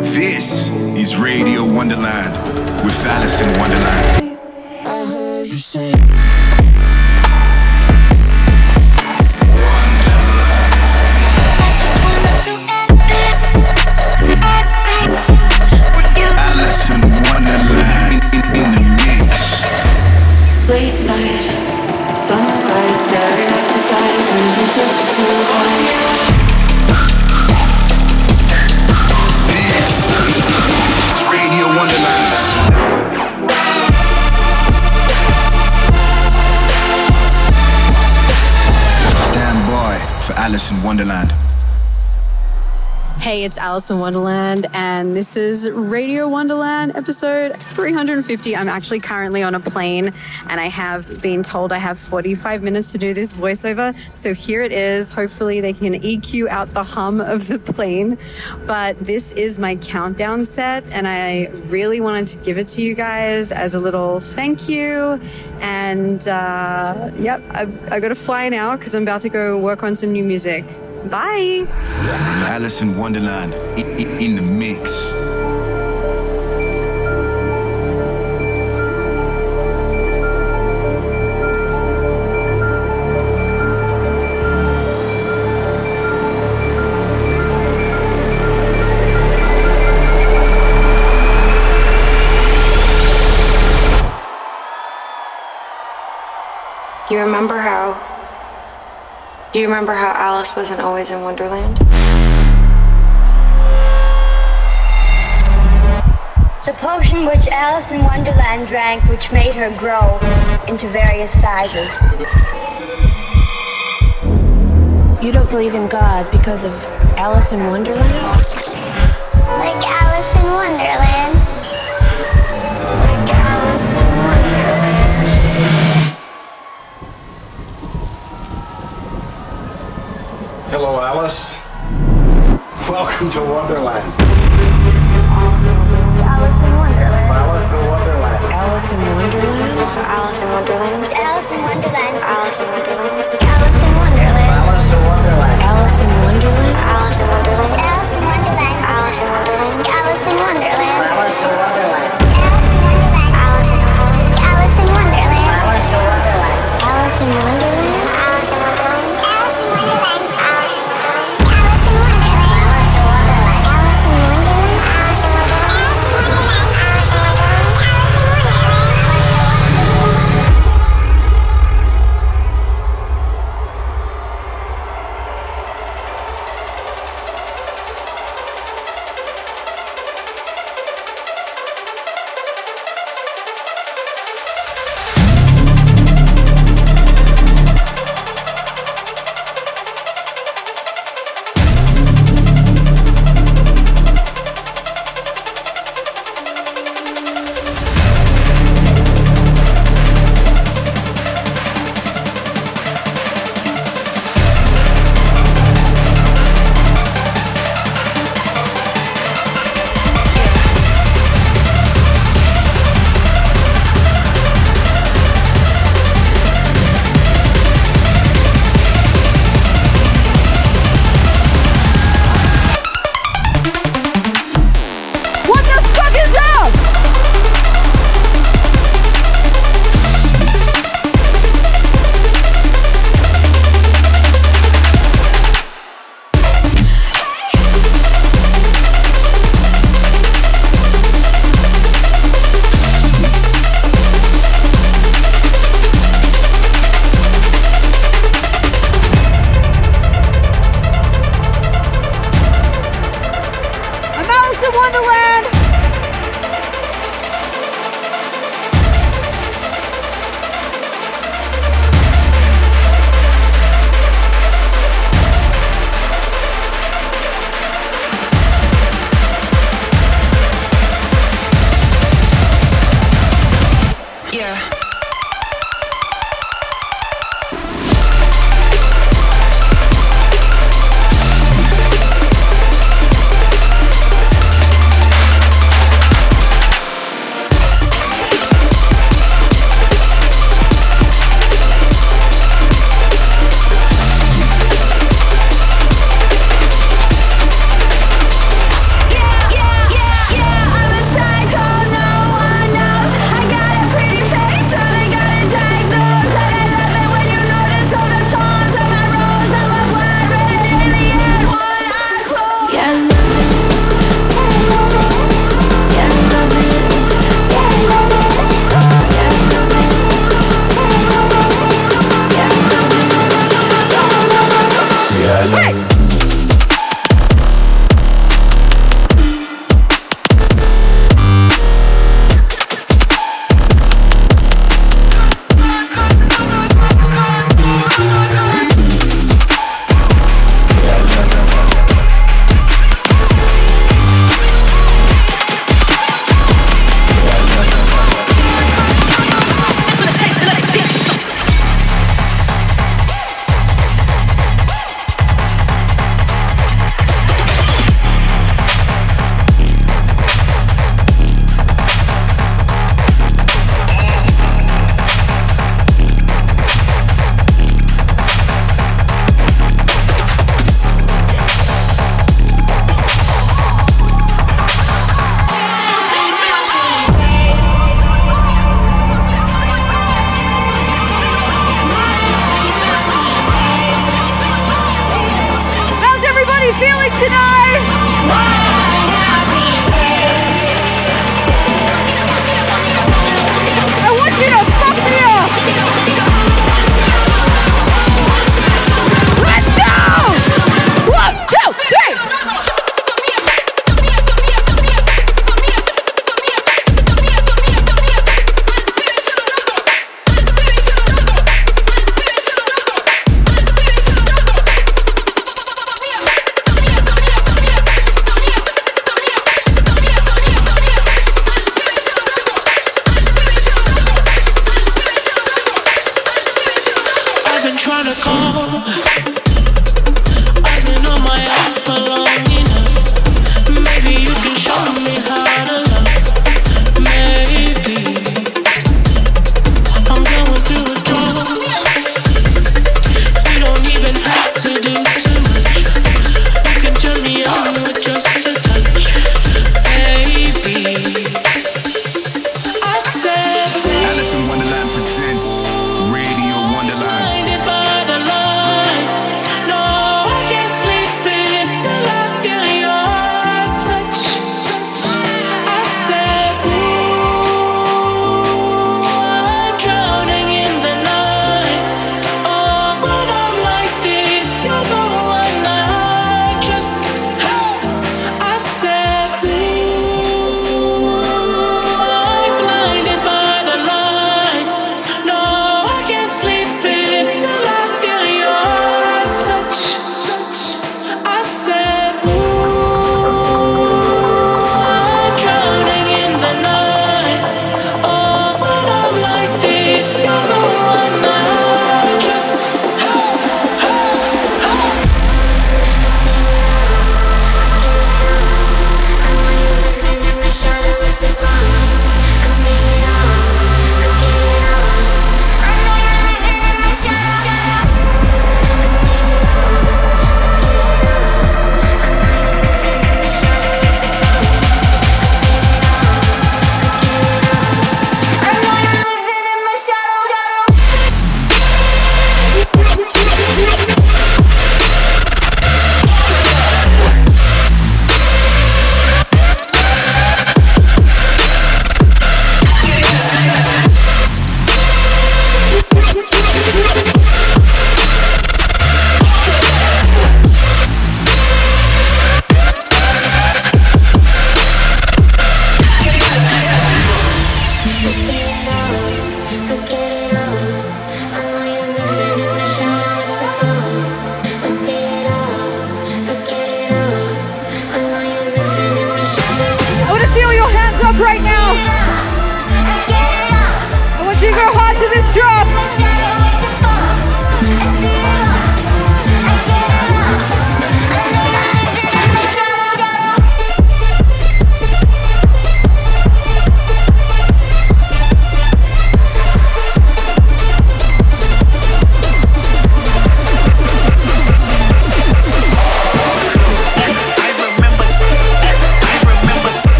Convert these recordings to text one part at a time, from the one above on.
This is Radio Wonderland with Alison Wonderland. it's Alison Wonderland, and this is Radio Wonderland episode 350. I'm actually currently on a plane, and I have been told I have 45 minutes to do this voiceover. So here it is. Hopefully, they can EQ out the hum of the plane. But this is my countdown set, and I really wanted to give it to you guys as a little thank you. And uh, yep, I've, I've got to fly now because I'm about to go work on some new music. Bye. Alison Wonderland in the mix. You remember how do you remember how Alice wasn't always in Wonderland? The potion which Alice in Wonderland drank, which made her grow into various sizes. You don't believe in God because of Alice in Wonderland? Like Alice in Wonderland. Hello, Alice. Welcome to Wonderland.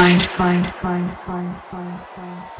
Mind. Mind, mind, mind, mind, mind.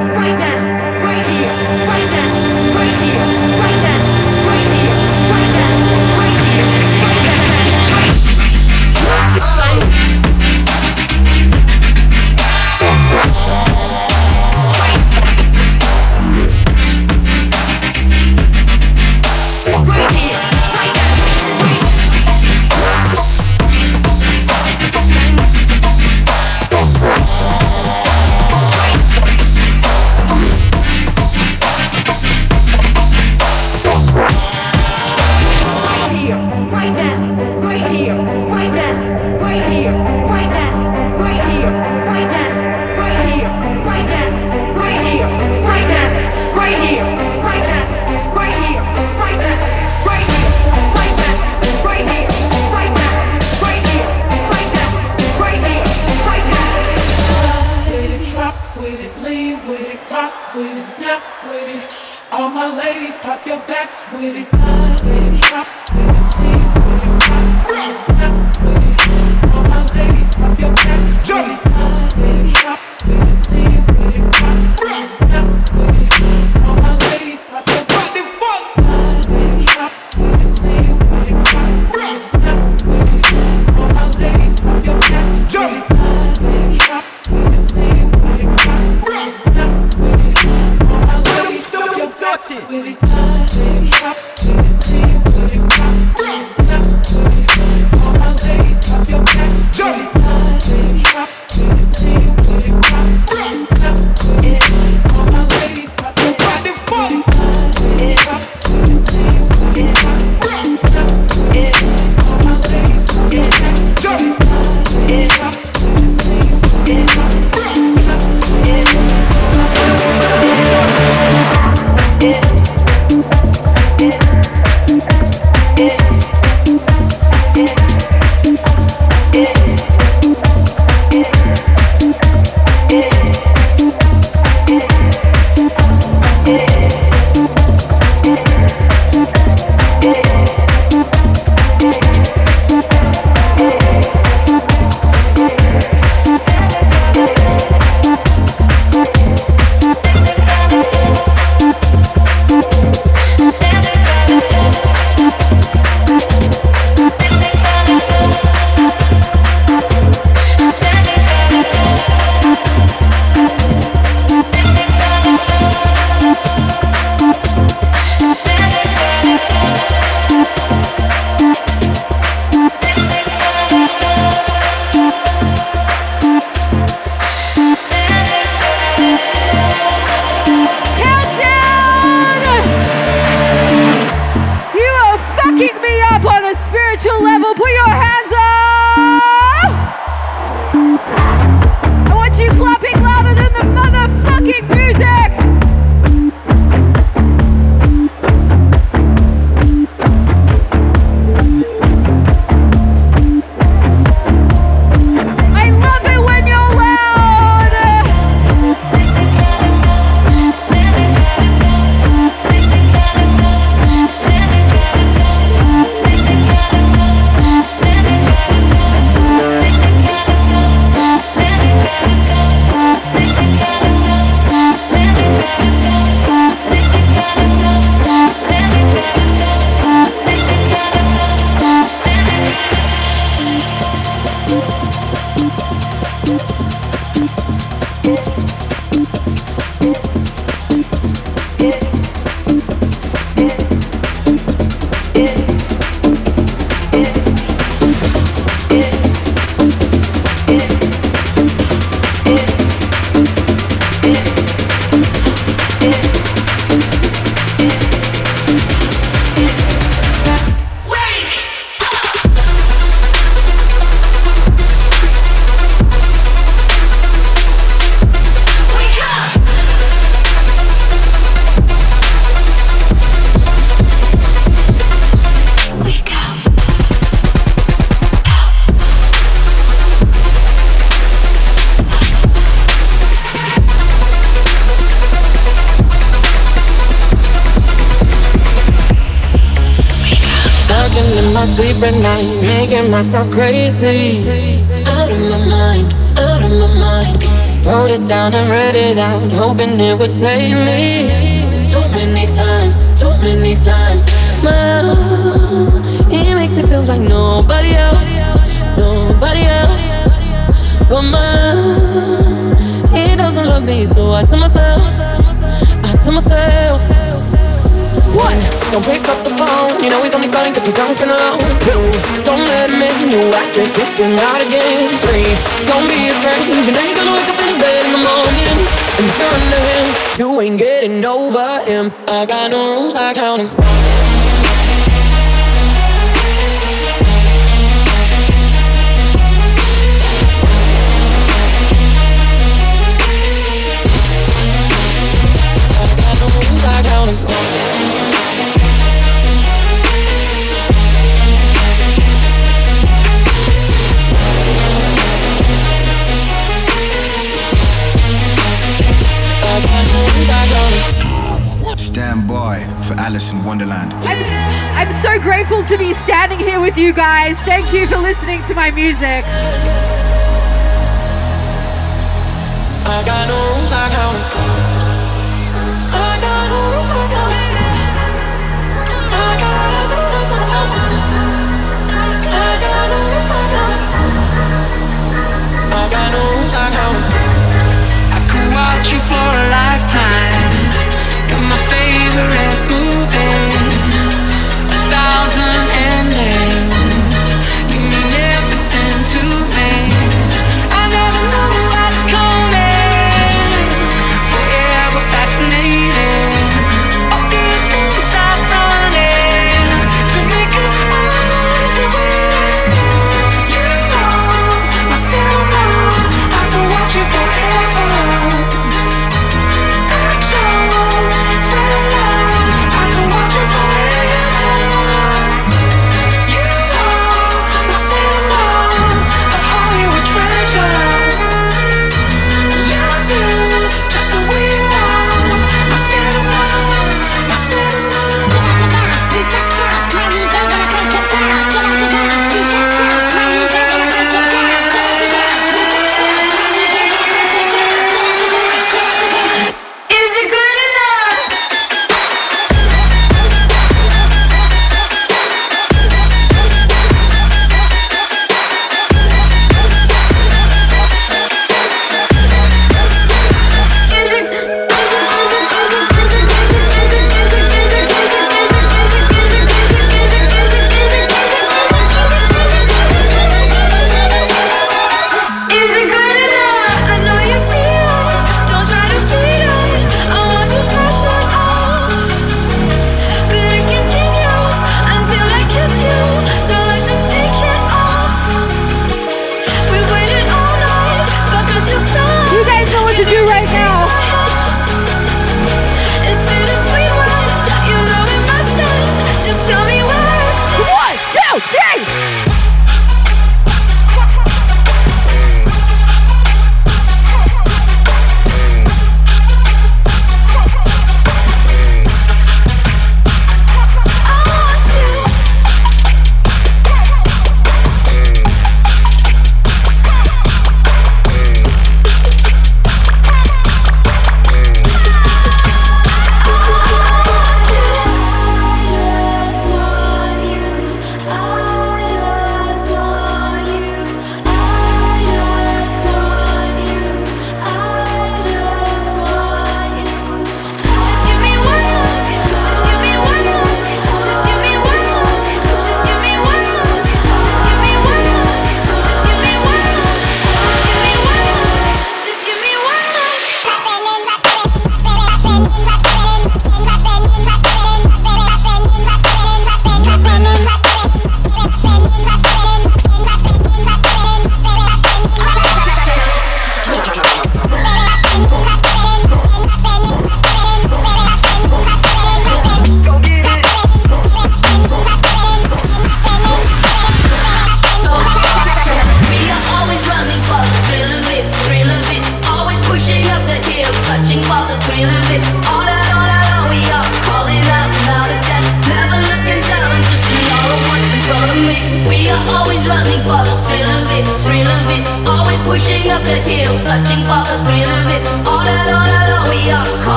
At night, making myself crazy. Out of my mind, out of my mind. Wrote it down and read it out, hoping it would save me. Too many times, too many times. Love, he makes it feel like nobody else, nobody else. But my he doesn't love me, so I tell myself, I tell myself. One, don't pick up the phone. You know he's only calling cause he's drunk and alone. Two, don't let him in. You after kicking out again. Three, don't be afraid. You know you're gonna wake up in his bed in the morning. And if you're under him, you ain't getting over him. I got no rules, I count 'em. for Alison Wonderland. I'm, so grateful to be standing here with you guys. Thank you for listening to my music. I got no rules, I count I got no rules, I count I got no rules, I count I got no rules, I count I could watch you for a lifetime cigarette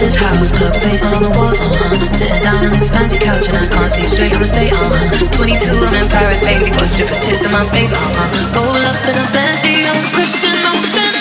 This house, how paint perfect on the walls, uh-huh. Sitting down on this fancy couch and I can't see straight, I'ma stay, uh-huh. 22, I'm in Paris, baby, got strippers' tits in my face, uh-huh. Roll up in a bendy, I'm Christian, I'm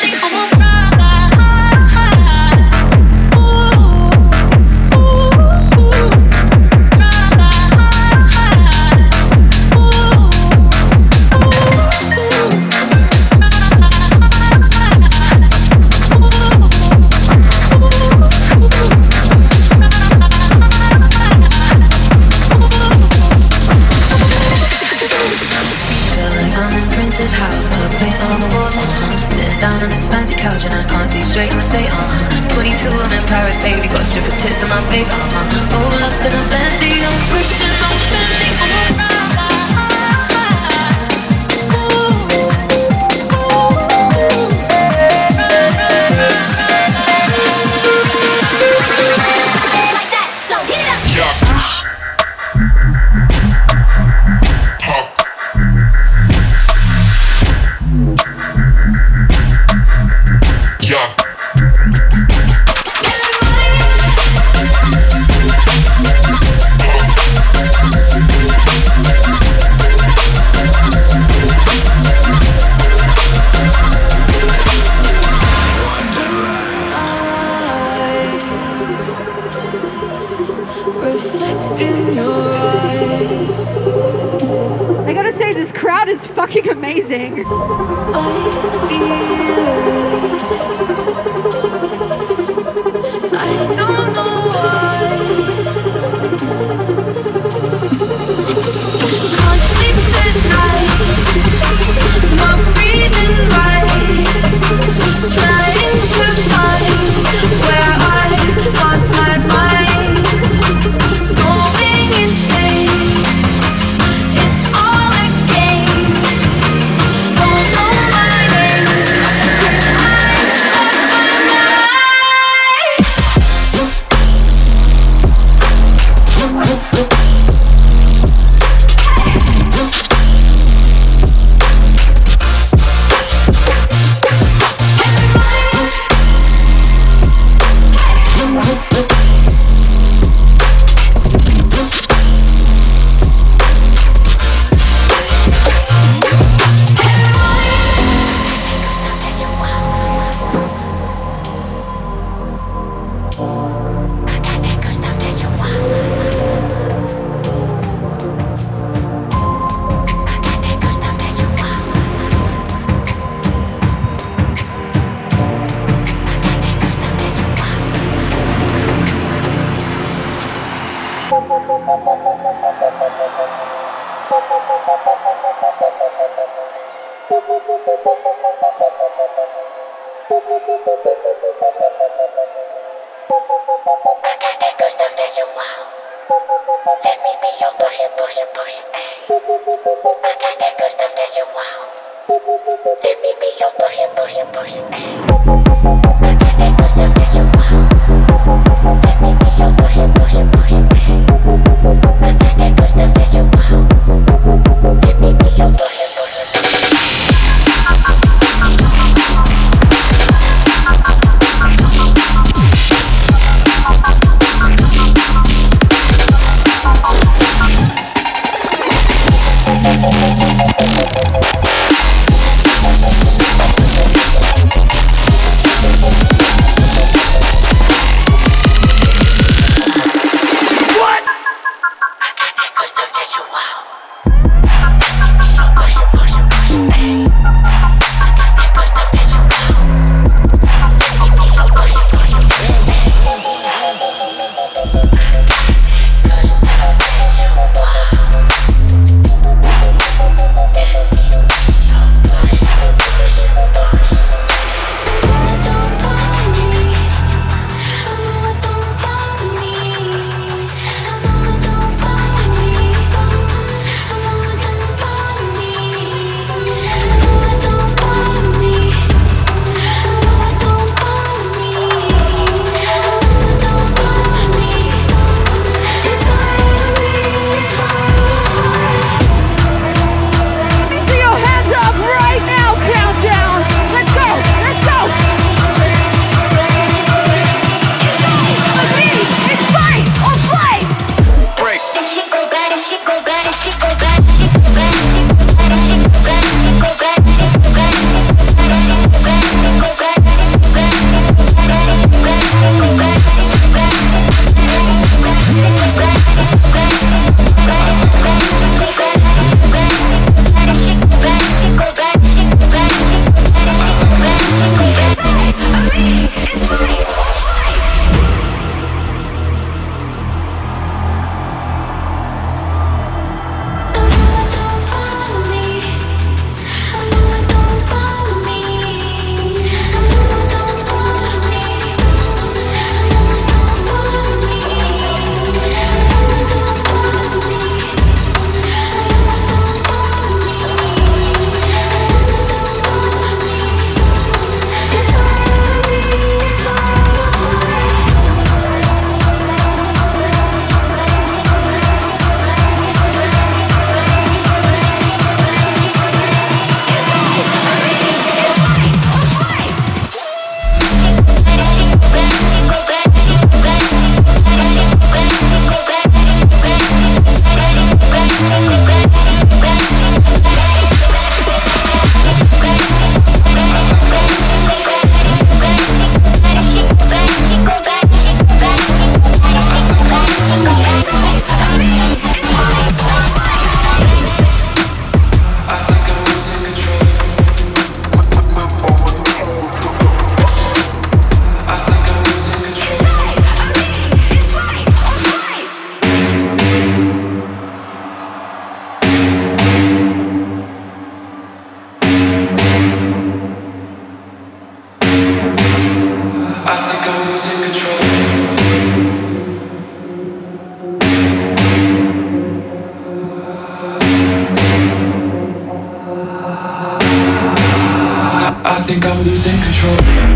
control.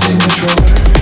Losing control.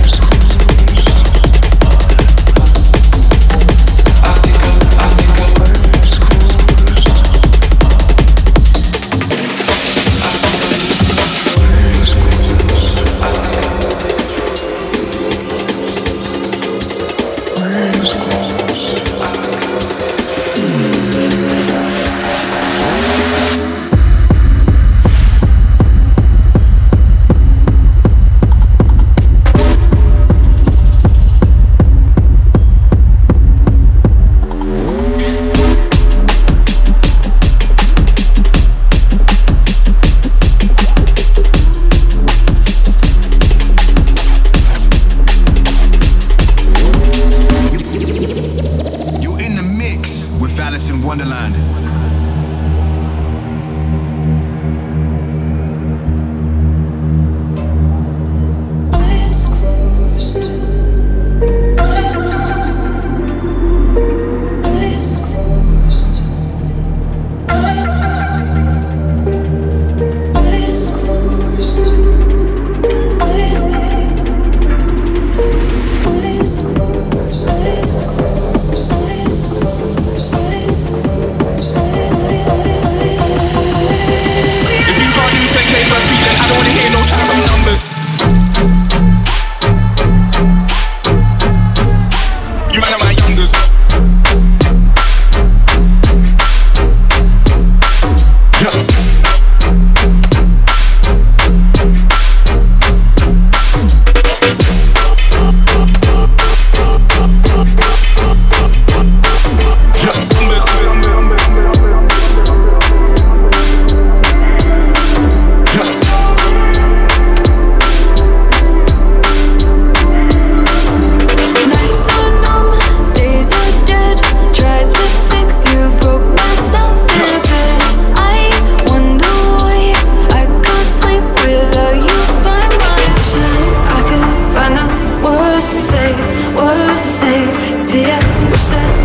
где я? Устаю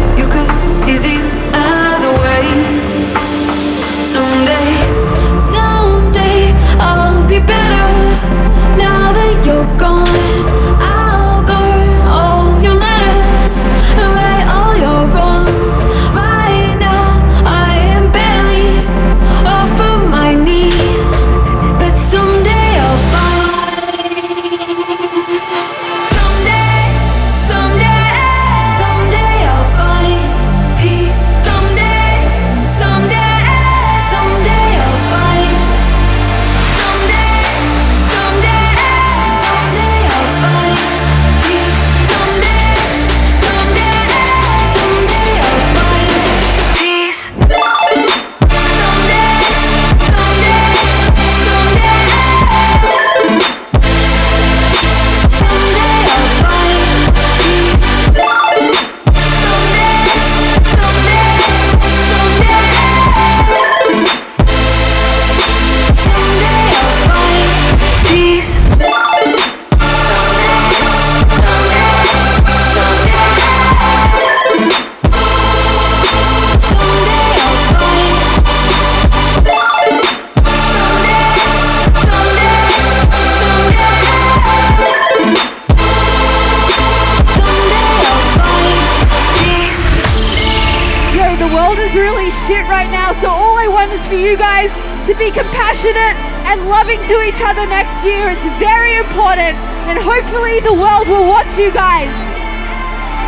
to each other next year. It's very important, and hopefully the world will watch you guys.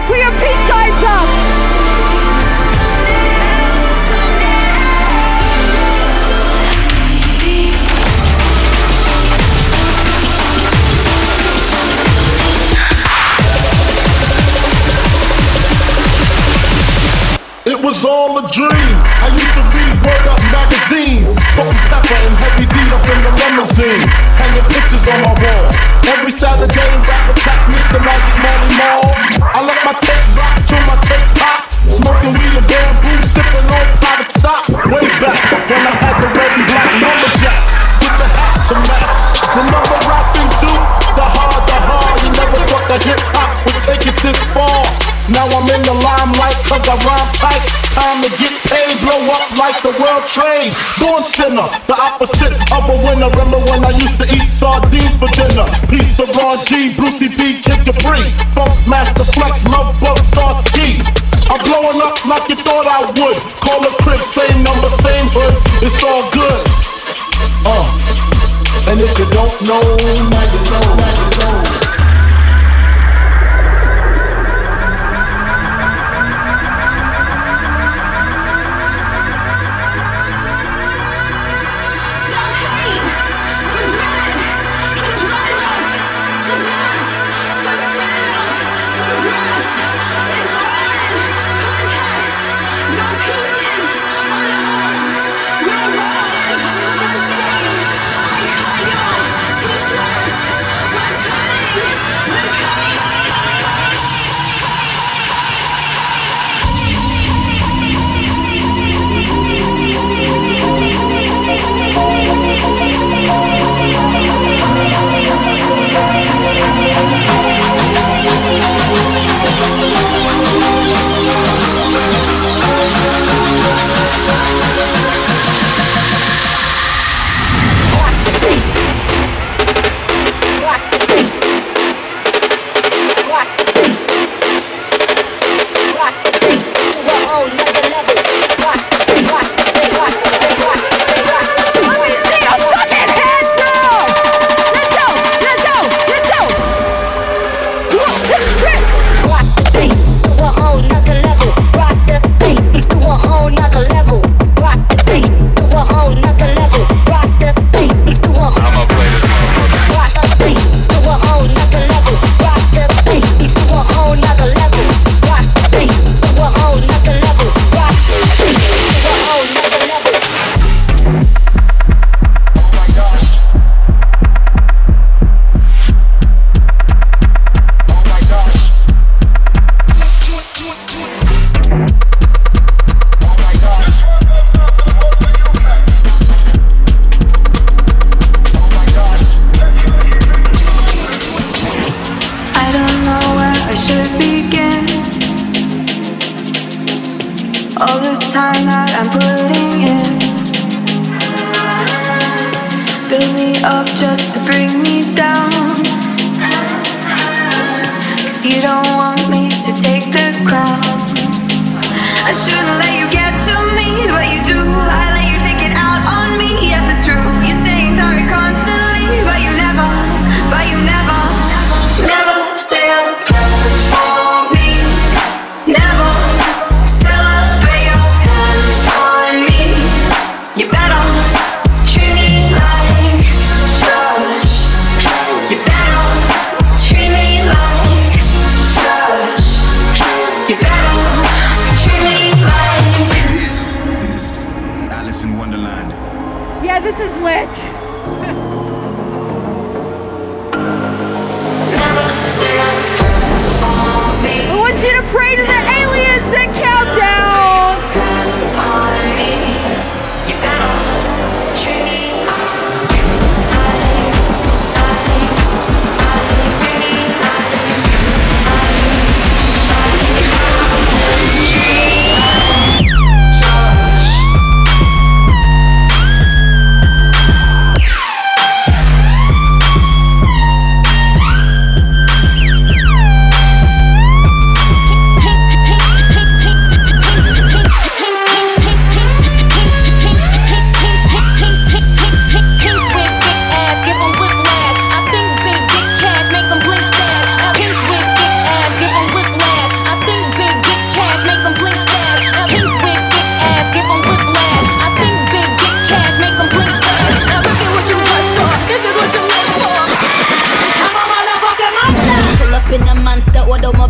Put your peace signs up. It was all a dream. I used to magazine. Salt pepper and heavy D up in the limousine. Hanging pictures on my wall. Every Saturday, rap attack Mr. Magic Molly Mall. I let my tape rock till my tape pop. Smoking weed and bamboo, like the world trade. Born sinner, the opposite of a winner. Remember when I used to eat sardines for dinner? Peace to Ron G, Brucey B, Kid Capri. Funk Master Flex, Love Bug, Star Ski. I'm blowing up like you thought I would. Call a crib, same number, same hood. It's all good. Uh. And if you don't know, now you know.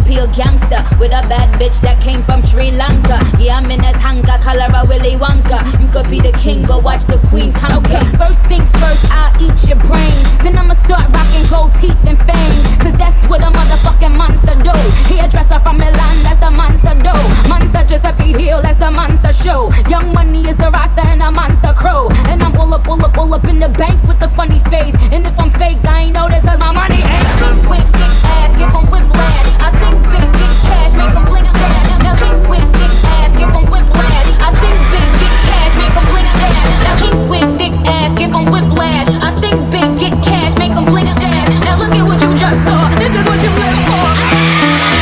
pure gangster with a bad bitch that came from Sri Lanka. Yeah, I'm in a tanga, color a Willy Wonka. You could be the king, but watch the queen conquer. Okay, first things first, I'll eat your brains. Then I'ma start rocking gold teeth and fangs. Cause that's what a motherfucking monster do. Hairdresser from Milan, that's the monster do. Monster Giuseppe Hill, that's the monster show. Young money is the roster and a monster crow. And I'm all up, all up, all up in the bank with a funny face. And if I'm fake, I ain't know this cause my money ain't pink, wink, kick ass, give 'em whiplash. I think big, get cash, make 'em blink fast. Now pink, kick ass, give 'em whiplash. I think big, get cash, make 'em blink fast. Now pink, thick ass, give 'em whiplash. I think big, get cash, make 'em blink fast. Now look at what you just saw. This is what you live for.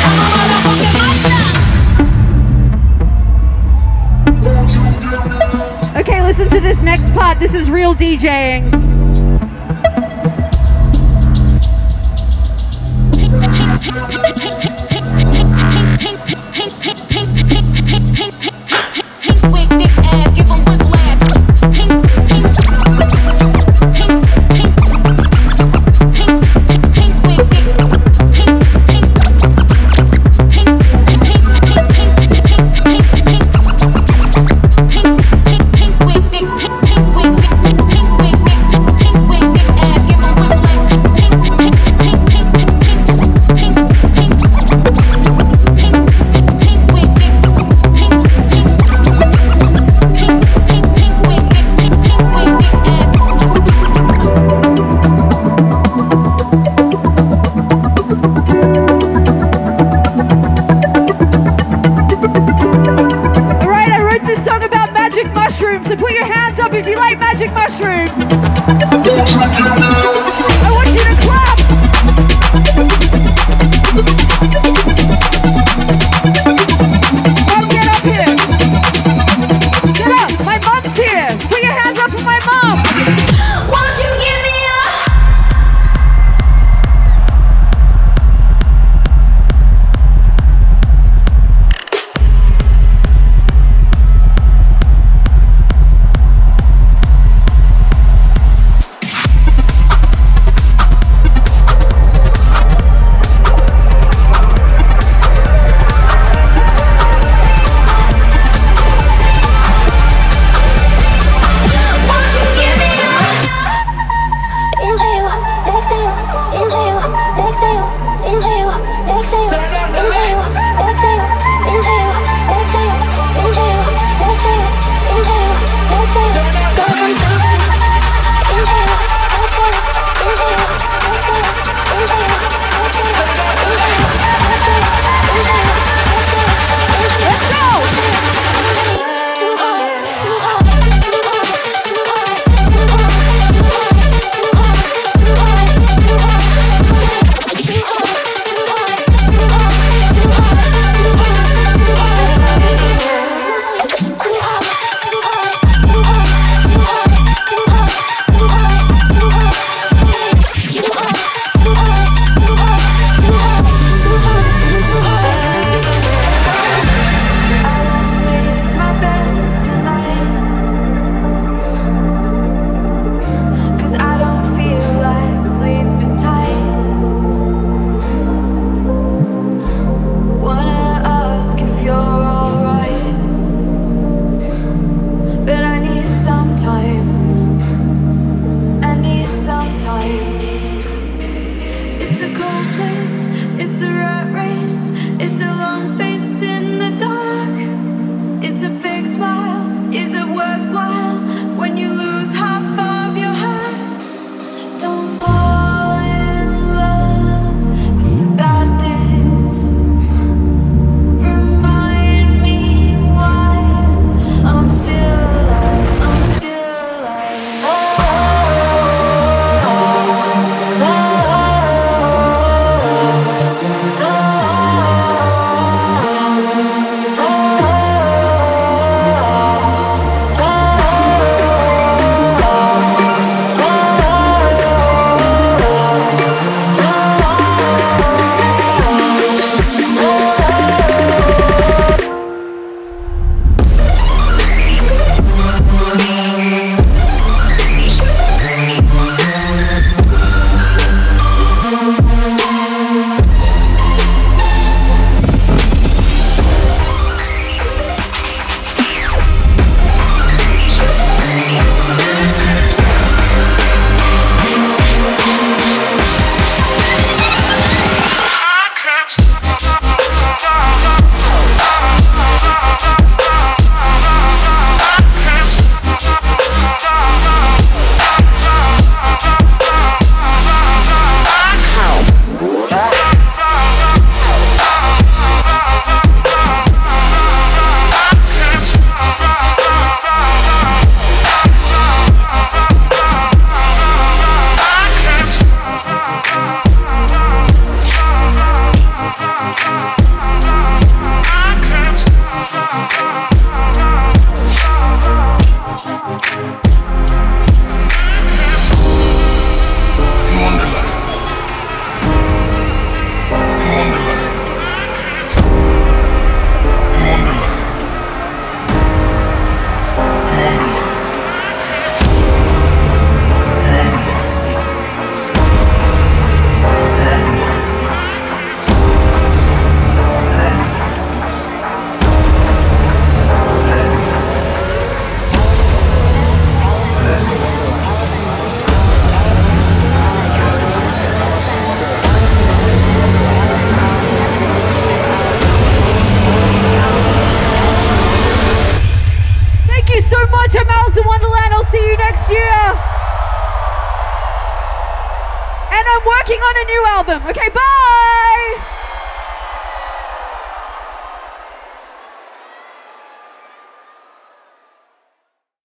I'm a motherfucking monster. Okay, listen to this next part. This is real DJing. Pink pink, pink, pink, pink, pink, pink, pink wig, thick ass, give 'em whiplash. Pink,